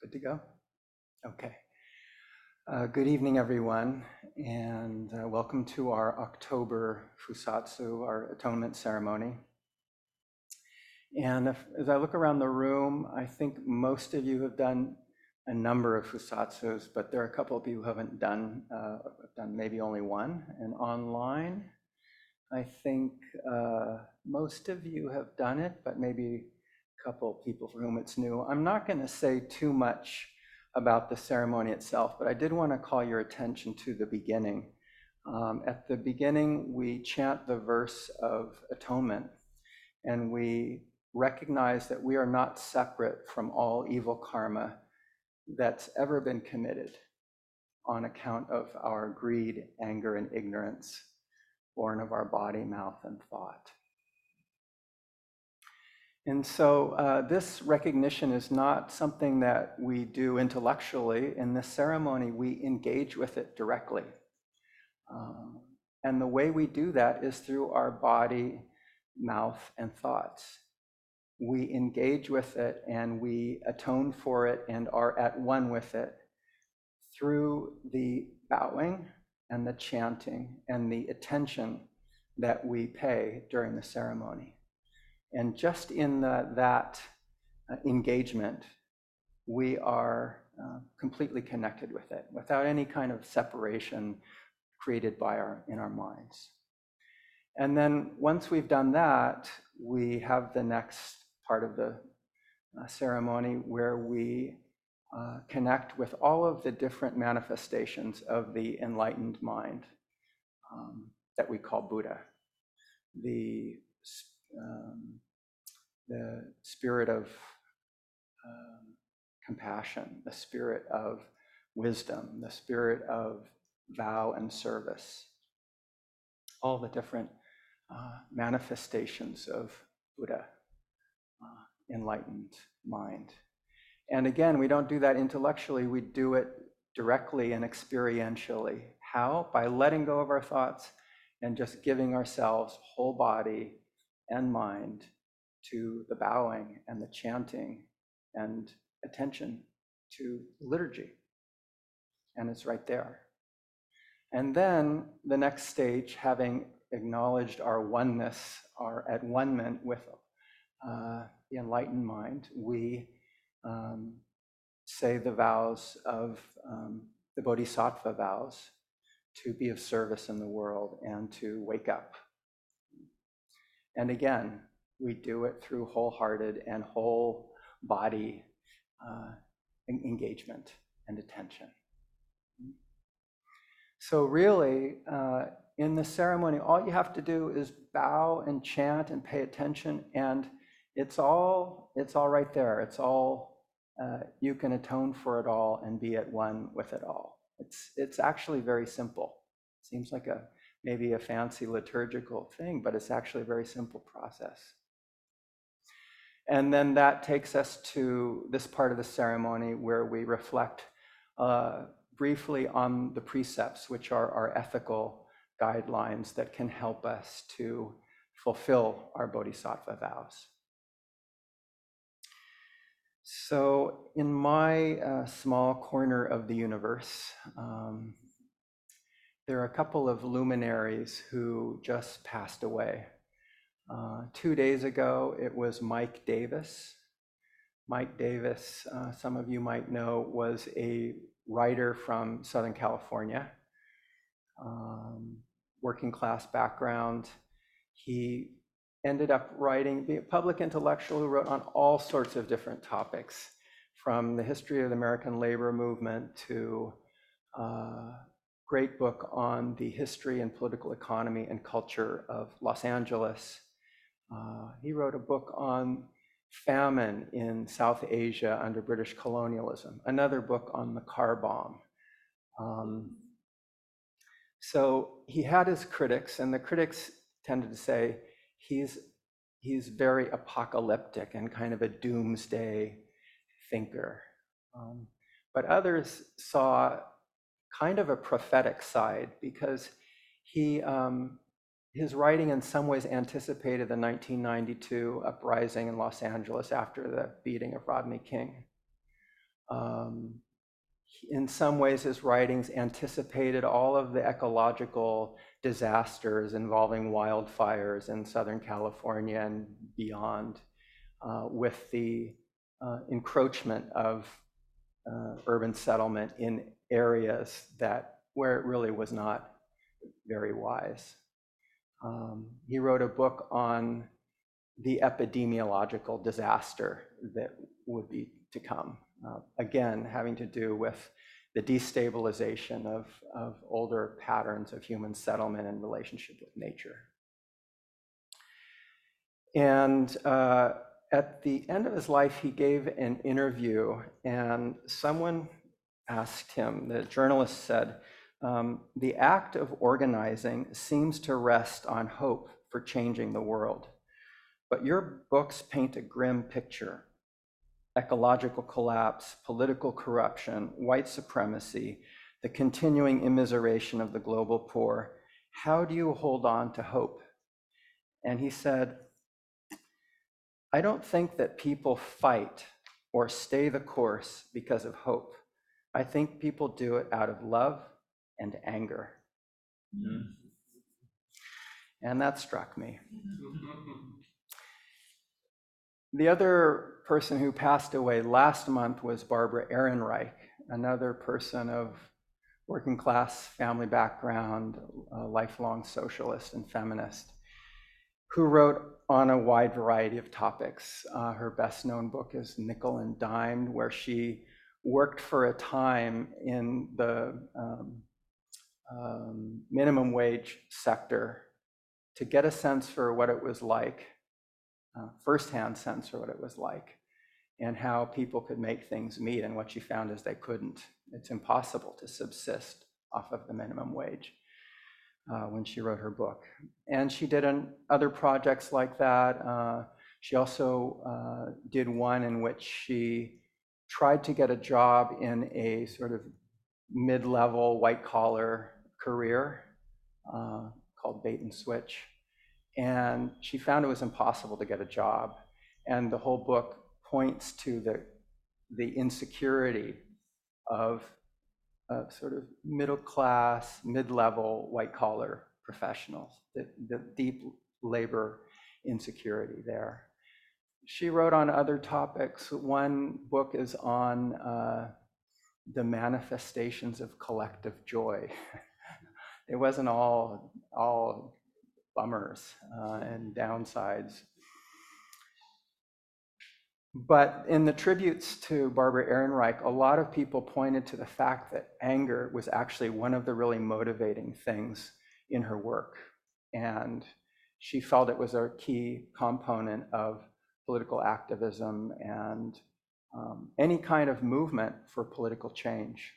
Good to go? Okay. Uh, good evening, everyone, and uh, welcome to our October Fusatsu, our atonement ceremony. And if, as I look around the room, I think most of you have done a number of Fusatsus, but there are a couple of you who haven't done, uh, done maybe only one. And online, I think uh, most of you have done it, but maybe a couple of people for whom it's new. I'm not going to say too much about the ceremony itself, but I did want to call your attention to the beginning. Um, at the beginning, we chant the verse of atonement, and we recognize that we are not separate from all evil karma that's ever been committed on account of our greed, anger, and ignorance, born of our body, mouth, and thought. And so uh, this recognition is not something that we do intellectually. In this ceremony, we engage with it directly. Um, and the way we do that is through our body, mouth, and thoughts. We engage with it and we atone for it and are at one with it through the bowing and the chanting and the attention that we pay during the ceremony. And just in the, that uh, engagement, we are uh, completely connected with it without any kind of separation created by our in our minds. And then once we've done that, we have the next part of the uh, ceremony where we uh, connect with all of the different manifestations of the enlightened mind um, that we call Buddha. The um, the spirit of um, compassion, the spirit of wisdom, the spirit of vow and service, all the different uh, manifestations of Buddha, enlightened mind. And again, we don't do that intellectually, we do it directly and experientially. How? By letting go of our thoughts and just giving ourselves whole body and mind to the bowing and the chanting and attention to liturgy. And it's right there. And then the next stage, having acknowledged our oneness, our at one with uh, the enlightened mind, we um, say the vows of um, the Bodhisattva vows to be of service in the world and to wake up. And again, we do it through wholehearted and whole body uh, engagement and attention. So, really, uh, in the ceremony, all you have to do is bow and chant and pay attention, and it's all it's all right there. It's all uh, you can atone for it all and be at one with it all. It's it's actually very simple. It seems like a maybe a fancy liturgical thing, but it's actually a very simple process. And then that takes us to this part of the ceremony where we reflect uh, briefly on the precepts, which are our ethical guidelines that can help us to fulfill our bodhisattva vows. So, in my uh, small corner of the universe, um, there are a couple of luminaries who just passed away. Uh, two days ago, it was Mike Davis. Mike Davis, uh, some of you might know, was a writer from Southern California, um, working class background. He ended up writing, a public intellectual who wrote on all sorts of different topics, from the history of the American labor movement to a uh, great book on the history and political economy and culture of Los Angeles. Uh, he wrote a book on famine in South Asia under British colonialism, another book on the car bomb. Um, so he had his critics, and the critics tended to say he's, he's very apocalyptic and kind of a doomsday thinker. Um, but others saw kind of a prophetic side because he, um, his writing in some ways anticipated the 1992 uprising in Los Angeles after the beating of Rodney King. Um, in some ways, his writings anticipated all of the ecological disasters involving wildfires in Southern California and beyond, uh, with the uh, encroachment of uh, urban settlement in areas that where it really was not very wise. Um, he wrote a book on the epidemiological disaster that would be to come. Uh, again, having to do with the destabilization of, of older patterns of human settlement and relationship with nature. And uh, at the end of his life, he gave an interview, and someone asked him, the journalist said, um, The act of organizing seems to rest on hope for changing the world. But your books paint a grim picture ecological collapse, political corruption, white supremacy, the continuing immiseration of the global poor. How do you hold on to hope? And he said, I don't think that people fight or stay the course because of hope. I think people do it out of love and anger. Mm. And that struck me. The other person who passed away last month was Barbara Ehrenreich, another person of working class family background, a lifelong socialist and feminist, who wrote on a wide variety of topics. Uh, her best known book is Nickel and Dime, where she worked for a time in the um, um, minimum wage sector to get a sense for what it was like uh, firsthand sense for what it was like and how people could make things meet. And what she found is they couldn't. It's impossible to subsist off of the minimum wage uh, when she wrote her book. And she did an, other projects like that. Uh, she also uh, did one in which she tried to get a job in a sort of mid level white collar career uh, called bait and switch and she found it was impossible to get a job. And the whole book points to the, the insecurity of sort of middle class, mid level, white collar professionals, the, the deep labor insecurity there. She wrote on other topics. One book is on uh, the manifestations of collective joy. it wasn't all all bummers uh, and downsides. But in the tributes to Barbara Ehrenreich, a lot of people pointed to the fact that anger was actually one of the really motivating things in her work. And she felt it was a key component of political activism and um, any kind of movement for political change.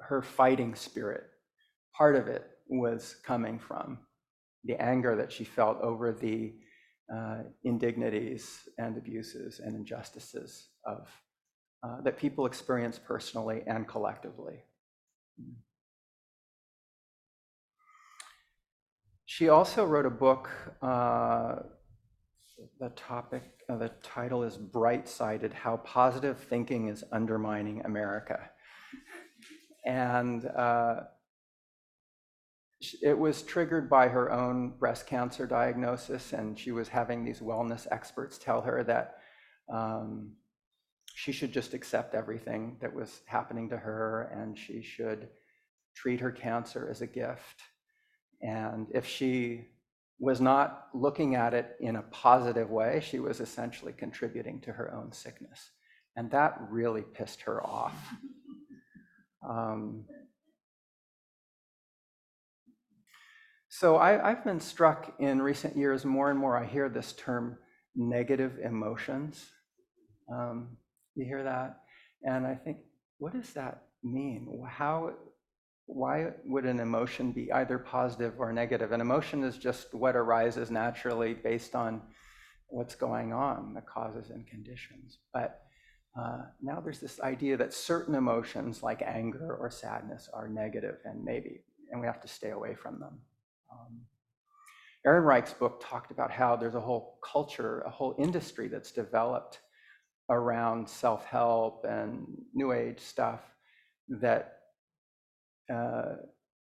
Her fighting spirit, part of it was coming from the anger that she felt over the uh, indignities and abuses and injustices of uh, that people experience personally and collectively. She also wrote a book. Uh, the topic, uh, the title is "Bright Sided: How Positive Thinking is Undermining America," and uh, it was triggered by her own breast cancer diagnosis, and she was having these wellness experts tell her that um, she should just accept everything that was happening to her and she should treat her cancer as a gift. And if she was not looking at it in a positive way, she was essentially contributing to her own sickness. And that really pissed her off. Um, So I, have been struck in recent years more and more. I hear this term negative emotions. Um, you hear that? And I think, what does that mean? How, why would an emotion be either positive or negative? An emotion is just what arises naturally based on what's going on, the causes and conditions. But uh, now there's this idea that certain emotions like anger or sadness are negative and maybe, and we have to stay away from them. Um, Ehrenreich's book talked about how there's a whole culture, a whole industry that's developed around self-help and new age stuff that uh,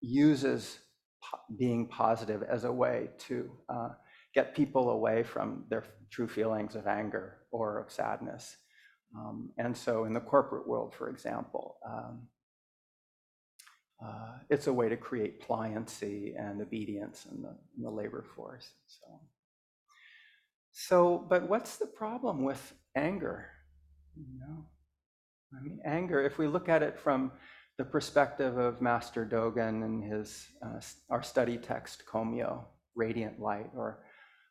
uses po- being positive as a way to uh, get people away from their true feelings of anger or of sadness. Um, and so, in the corporate world, for example, um, uh, it's a way to create pliancy and obedience in the, in the labor force. and So, so, but what's the problem with anger? You know, I mean, anger. If we look at it from the perspective of Master Dogen and his uh, our study text Komyo, Radiant Light, or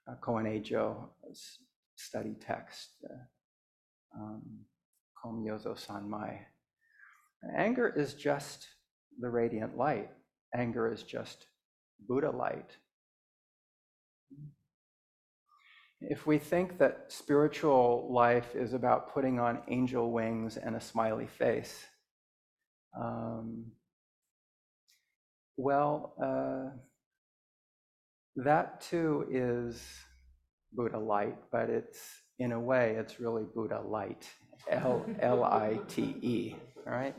uh, Koun Ejo's study text, uh, um, Komyozo Sanmai. Anger is just the radiant light. Anger is just Buddha light. If we think that spiritual life is about putting on angel wings and a smiley face, um, well, uh, that too is Buddha light, but it's in a way, it's really Buddha light, L L I T E, right?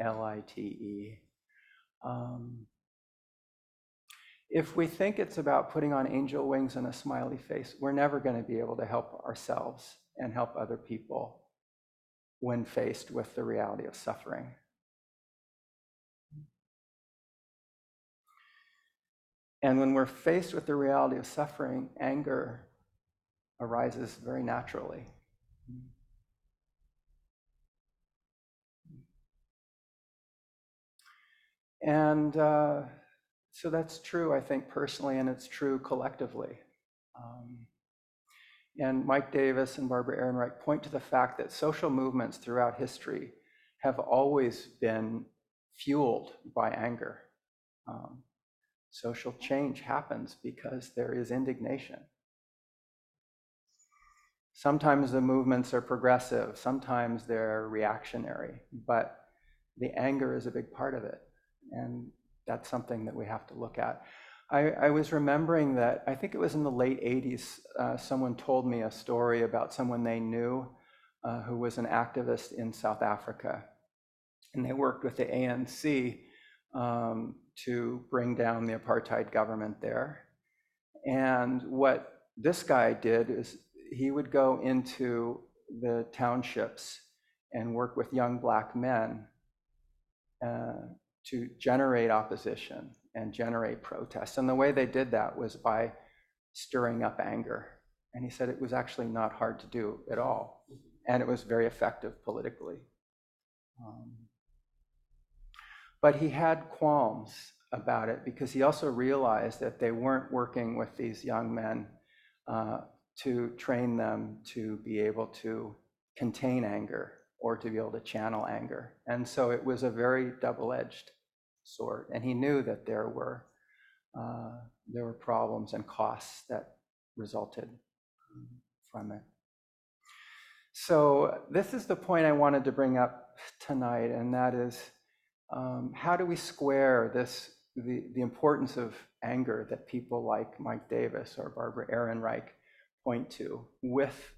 L I T E. Um, if we think it's about putting on angel wings and a smiley face, we're never going to be able to help ourselves and help other people when faced with the reality of suffering. And when we're faced with the reality of suffering, anger arises very naturally. And uh, so that's true, I think, personally, and it's true collectively. Um, and Mike Davis and Barbara Ehrenreich point to the fact that social movements throughout history have always been fueled by anger. Um, social change happens because there is indignation. Sometimes the movements are progressive, sometimes they're reactionary, but the anger is a big part of it. And that's something that we have to look at. I, I was remembering that I think it was in the late 80s, uh, someone told me a story about someone they knew uh, who was an activist in South Africa. And they worked with the ANC um, to bring down the apartheid government there. And what this guy did is he would go into the townships and work with young black men uh, to generate opposition and generate protests. And the way they did that was by stirring up anger. And he said it was actually not hard to do at all. And it was very effective politically. Um, but he had qualms about it because he also realized that they weren't working with these young men uh, to train them to be able to contain anger or to be able to channel anger. And so it was a very double edged sword. And he knew that there were, uh, there were problems and costs that resulted from it. So, this is the point I wanted to bring up tonight, and that is um, how do we square this the, the importance of anger that people like Mike Davis or Barbara Ehrenreich point to with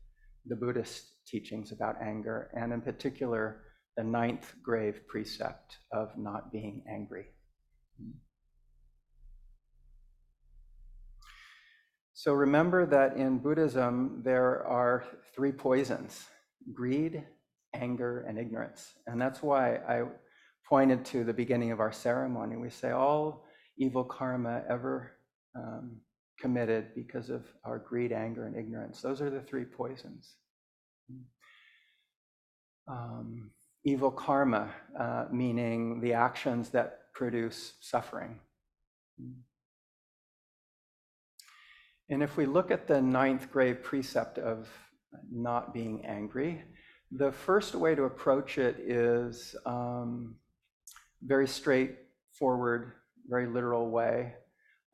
the Buddhist teachings about anger, and in particular, the ninth grave precept of not being angry. So remember that in Buddhism, there are three poisons greed, anger, and ignorance. And that's why I pointed to the beginning of our ceremony. We say all evil karma ever um, committed because of our greed, anger, and ignorance. Those are the three poisons. Um, evil karma, uh, meaning the actions that produce suffering. And if we look at the ninth grave precept of not being angry, the first way to approach it is um, very straightforward, very literal way,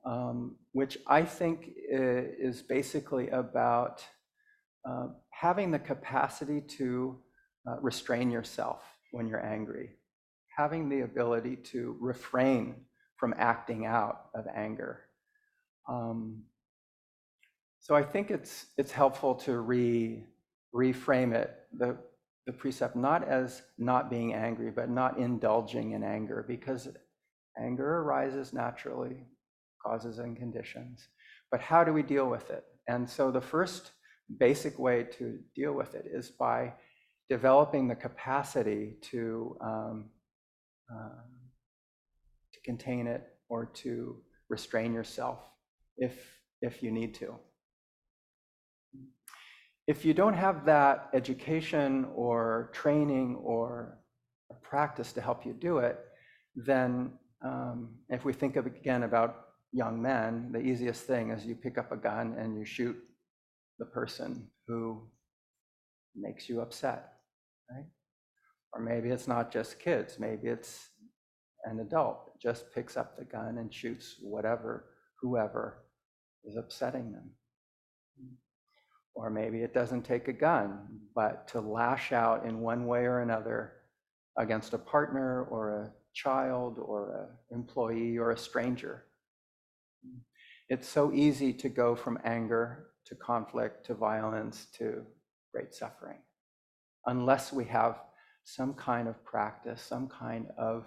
um, which I think is basically about uh, having the capacity to uh, restrain yourself when you're angry, having the ability to refrain from acting out of anger. Um, so I think it's it's helpful to re reframe it, the, the precept not as not being angry, but not indulging in anger, because anger arises naturally, causes and conditions. But how do we deal with it? And so the first basic way to deal with it is by developing the capacity to um, uh, to contain it or to restrain yourself if if you need to. If you don't have that education or training or practice to help you do it, then um, if we think of again about young men, the easiest thing is you pick up a gun and you shoot the person who makes you upset, right? Or maybe it's not just kids, maybe it's an adult just picks up the gun and shoots whatever, whoever is upsetting them. Or maybe it doesn't take a gun, but to lash out in one way or another against a partner or a child or an employee or a stranger. It's so easy to go from anger to conflict to violence to great suffering unless we have some kind of practice, some kind of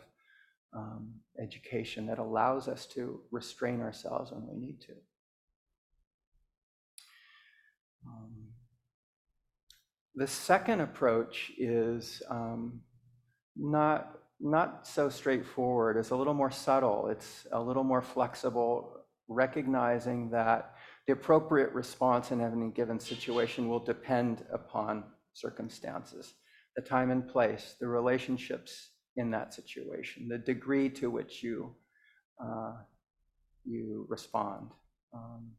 um, education that allows us to restrain ourselves when we need to. Um, the second approach is um, not not so straightforward. It's a little more subtle. It's a little more flexible, recognizing that the appropriate response in any given situation will depend upon circumstances, the time and place, the relationships in that situation, the degree to which you uh, you respond. Um,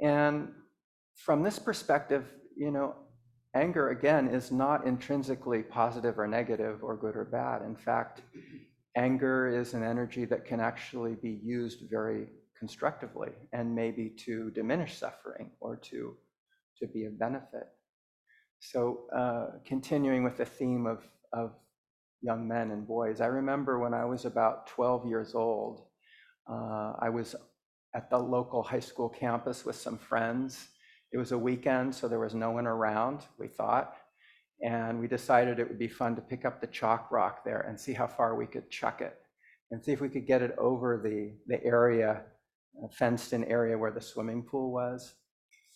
and from this perspective, you know, anger again is not intrinsically positive or negative or good or bad. In fact, anger is an energy that can actually be used very constructively and maybe to diminish suffering or to to be of benefit. So, uh, continuing with the theme of, of young men and boys, I remember when I was about 12 years old, uh, I was at the local high school campus with some friends. It was a weekend, so there was no one around, we thought. And we decided it would be fun to pick up the chalk rock there and see how far we could chuck it and see if we could get it over the, the area, uh, fenced in area where the swimming pool was.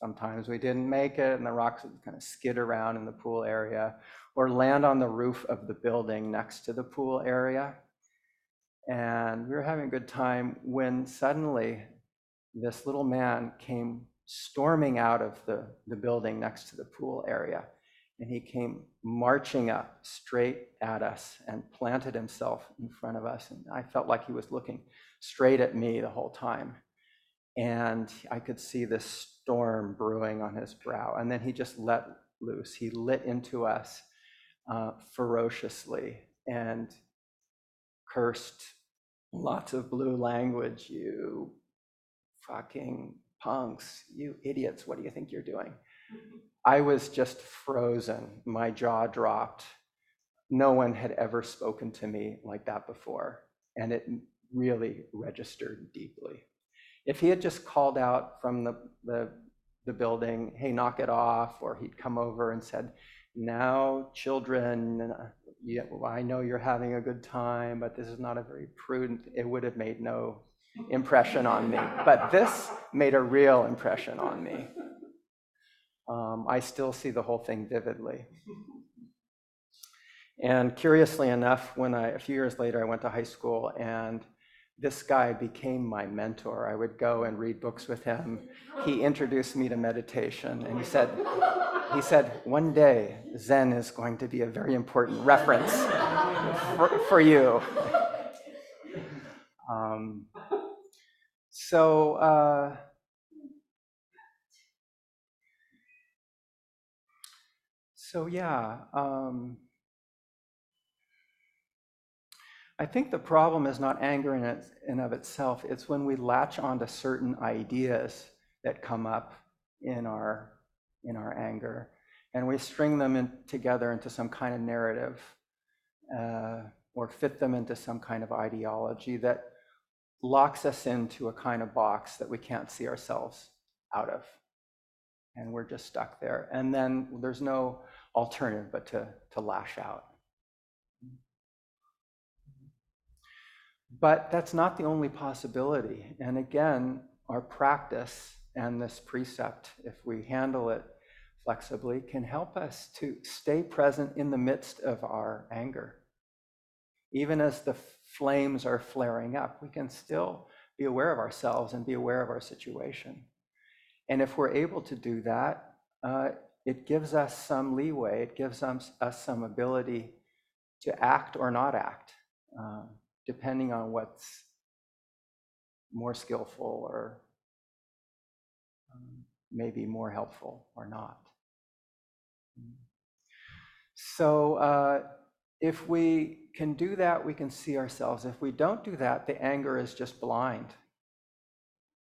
Sometimes we didn't make it, and the rocks would kind of skid around in the pool area or land on the roof of the building next to the pool area. And we were having a good time when suddenly this little man came storming out of the, the building next to the pool area. And he came marching up straight at us and planted himself in front of us. And I felt like he was looking straight at me the whole time. And I could see this storm brewing on his brow. And then he just let loose. He lit into us uh, ferociously and cursed lots of blue language. You fucking punks, you idiots, what do you think you're doing? I was just frozen. My jaw dropped. No one had ever spoken to me like that before. And it really registered deeply. If he had just called out from the, the, the building, hey, knock it off, or he'd come over and said, now, children, I know you're having a good time, but this is not a very prudent, it would have made no impression on me. But this made a real impression on me. Um, I still see the whole thing vividly. And curiously enough, when I, a few years later, I went to high school and this guy became my mentor. I would go and read books with him. He introduced me to meditation and he said, he said, one day Zen is going to be a very important reference for, for you. Um, so, uh, so yeah, um, I think the problem is not anger in, it, in of itself. It's when we latch onto certain ideas that come up in our in our anger, and we string them in, together into some kind of narrative, uh, or fit them into some kind of ideology that locks us into a kind of box that we can't see ourselves out of. and we're just stuck there. And then there's no alternative but to, to lash out. But that's not the only possibility. And again, our practice and this precept, if we handle it flexibly, can help us to stay present in the midst of our anger. Even as the flames are flaring up, we can still be aware of ourselves and be aware of our situation. And if we're able to do that, uh, it gives us some leeway, it gives us, us some ability to act or not act, uh, depending on what's more skillful or um, maybe more helpful or not. So, uh, if we can do that, we can see ourselves. If we don't do that, the anger is just blind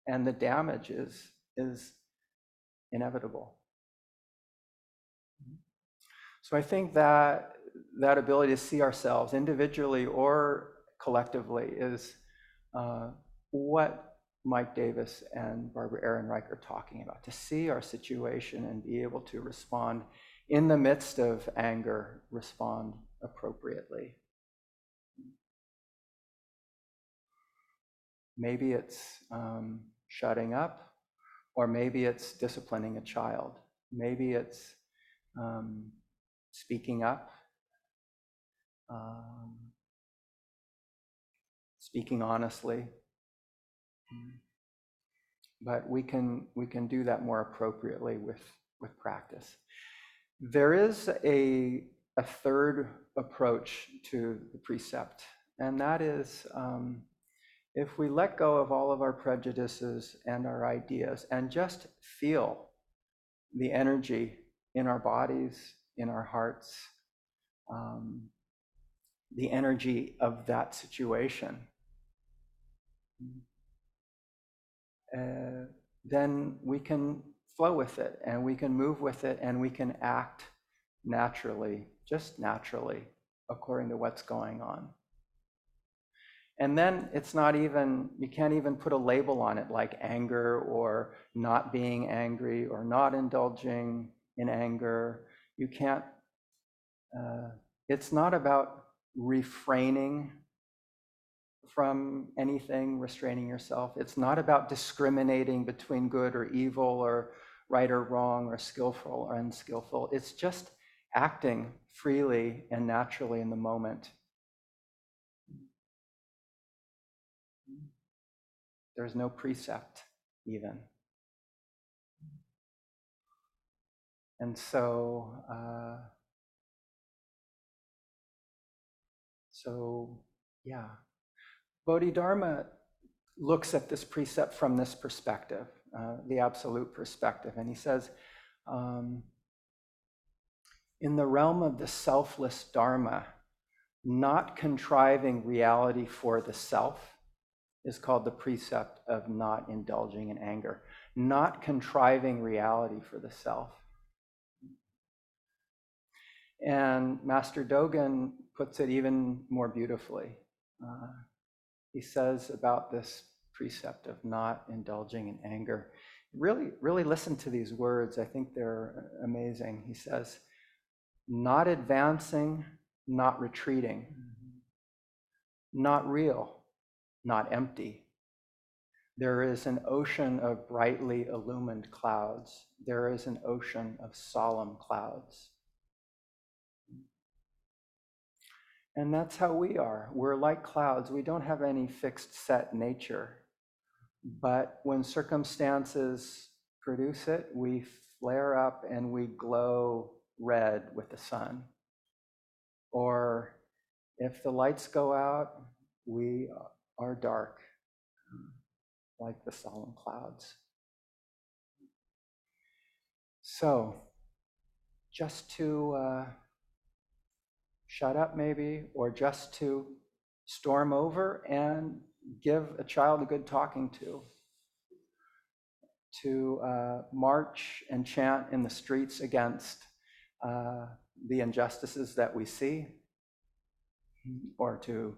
and the damage is, is inevitable. So I think that that ability to see ourselves individually or collectively is uh, what Mike Davis and Barbara Ehrenreich are talking about, to see our situation and be able to respond in the midst of anger, respond appropriately. Maybe it's um, shutting up, or maybe it's disciplining a child. Maybe it's um, speaking up, um, speaking honestly. But we can we can do that more appropriately with with practice. There is a a third approach to the precept, and that is um, if we let go of all of our prejudices and our ideas and just feel the energy in our bodies, in our hearts, um, the energy of that situation, uh, then we can flow with it and we can move with it and we can act naturally just naturally, according to what's going on. And then it's not even, you can't even put a label on it like anger or not being angry or not indulging in anger. You can't, uh, it's not about refraining from anything, restraining yourself. It's not about discriminating between good or evil or right or wrong or skillful or unskillful. It's just acting freely and naturally in the moment. There's no precept, even. And so, uh, so yeah, Bodhidharma looks at this precept from this perspective, uh, the absolute perspective, and he says, um, in the realm of the selfless Dharma, not contriving reality for the self is called the precept of not indulging in anger. Not contriving reality for the self. And Master Dogen puts it even more beautifully. Uh, he says about this precept of not indulging in anger. Really, really listen to these words. I think they're amazing. He says, not advancing, not retreating, not real, not empty. There is an ocean of brightly illumined clouds. There is an ocean of solemn clouds. And that's how we are. We're like clouds. We don't have any fixed set nature. But when circumstances produce it, we flare up and we glow red with the sun. Or if the lights go out, we are dark, like the solemn clouds. So, just to uh, shut up, maybe, or just to storm over and give a child a good talking to, to uh, march and chant in the streets against uh, the injustices that we see, or to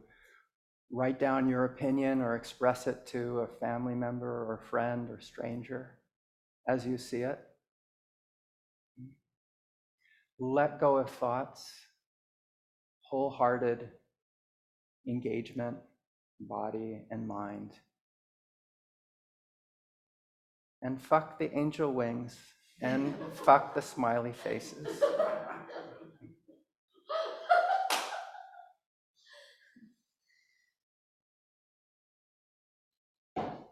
write down your opinion or express it to a family member or friend or stranger as you see it. let go of thoughts, wholehearted engagement, body and mind. And fuck the angel wings and fuck the smiley faces.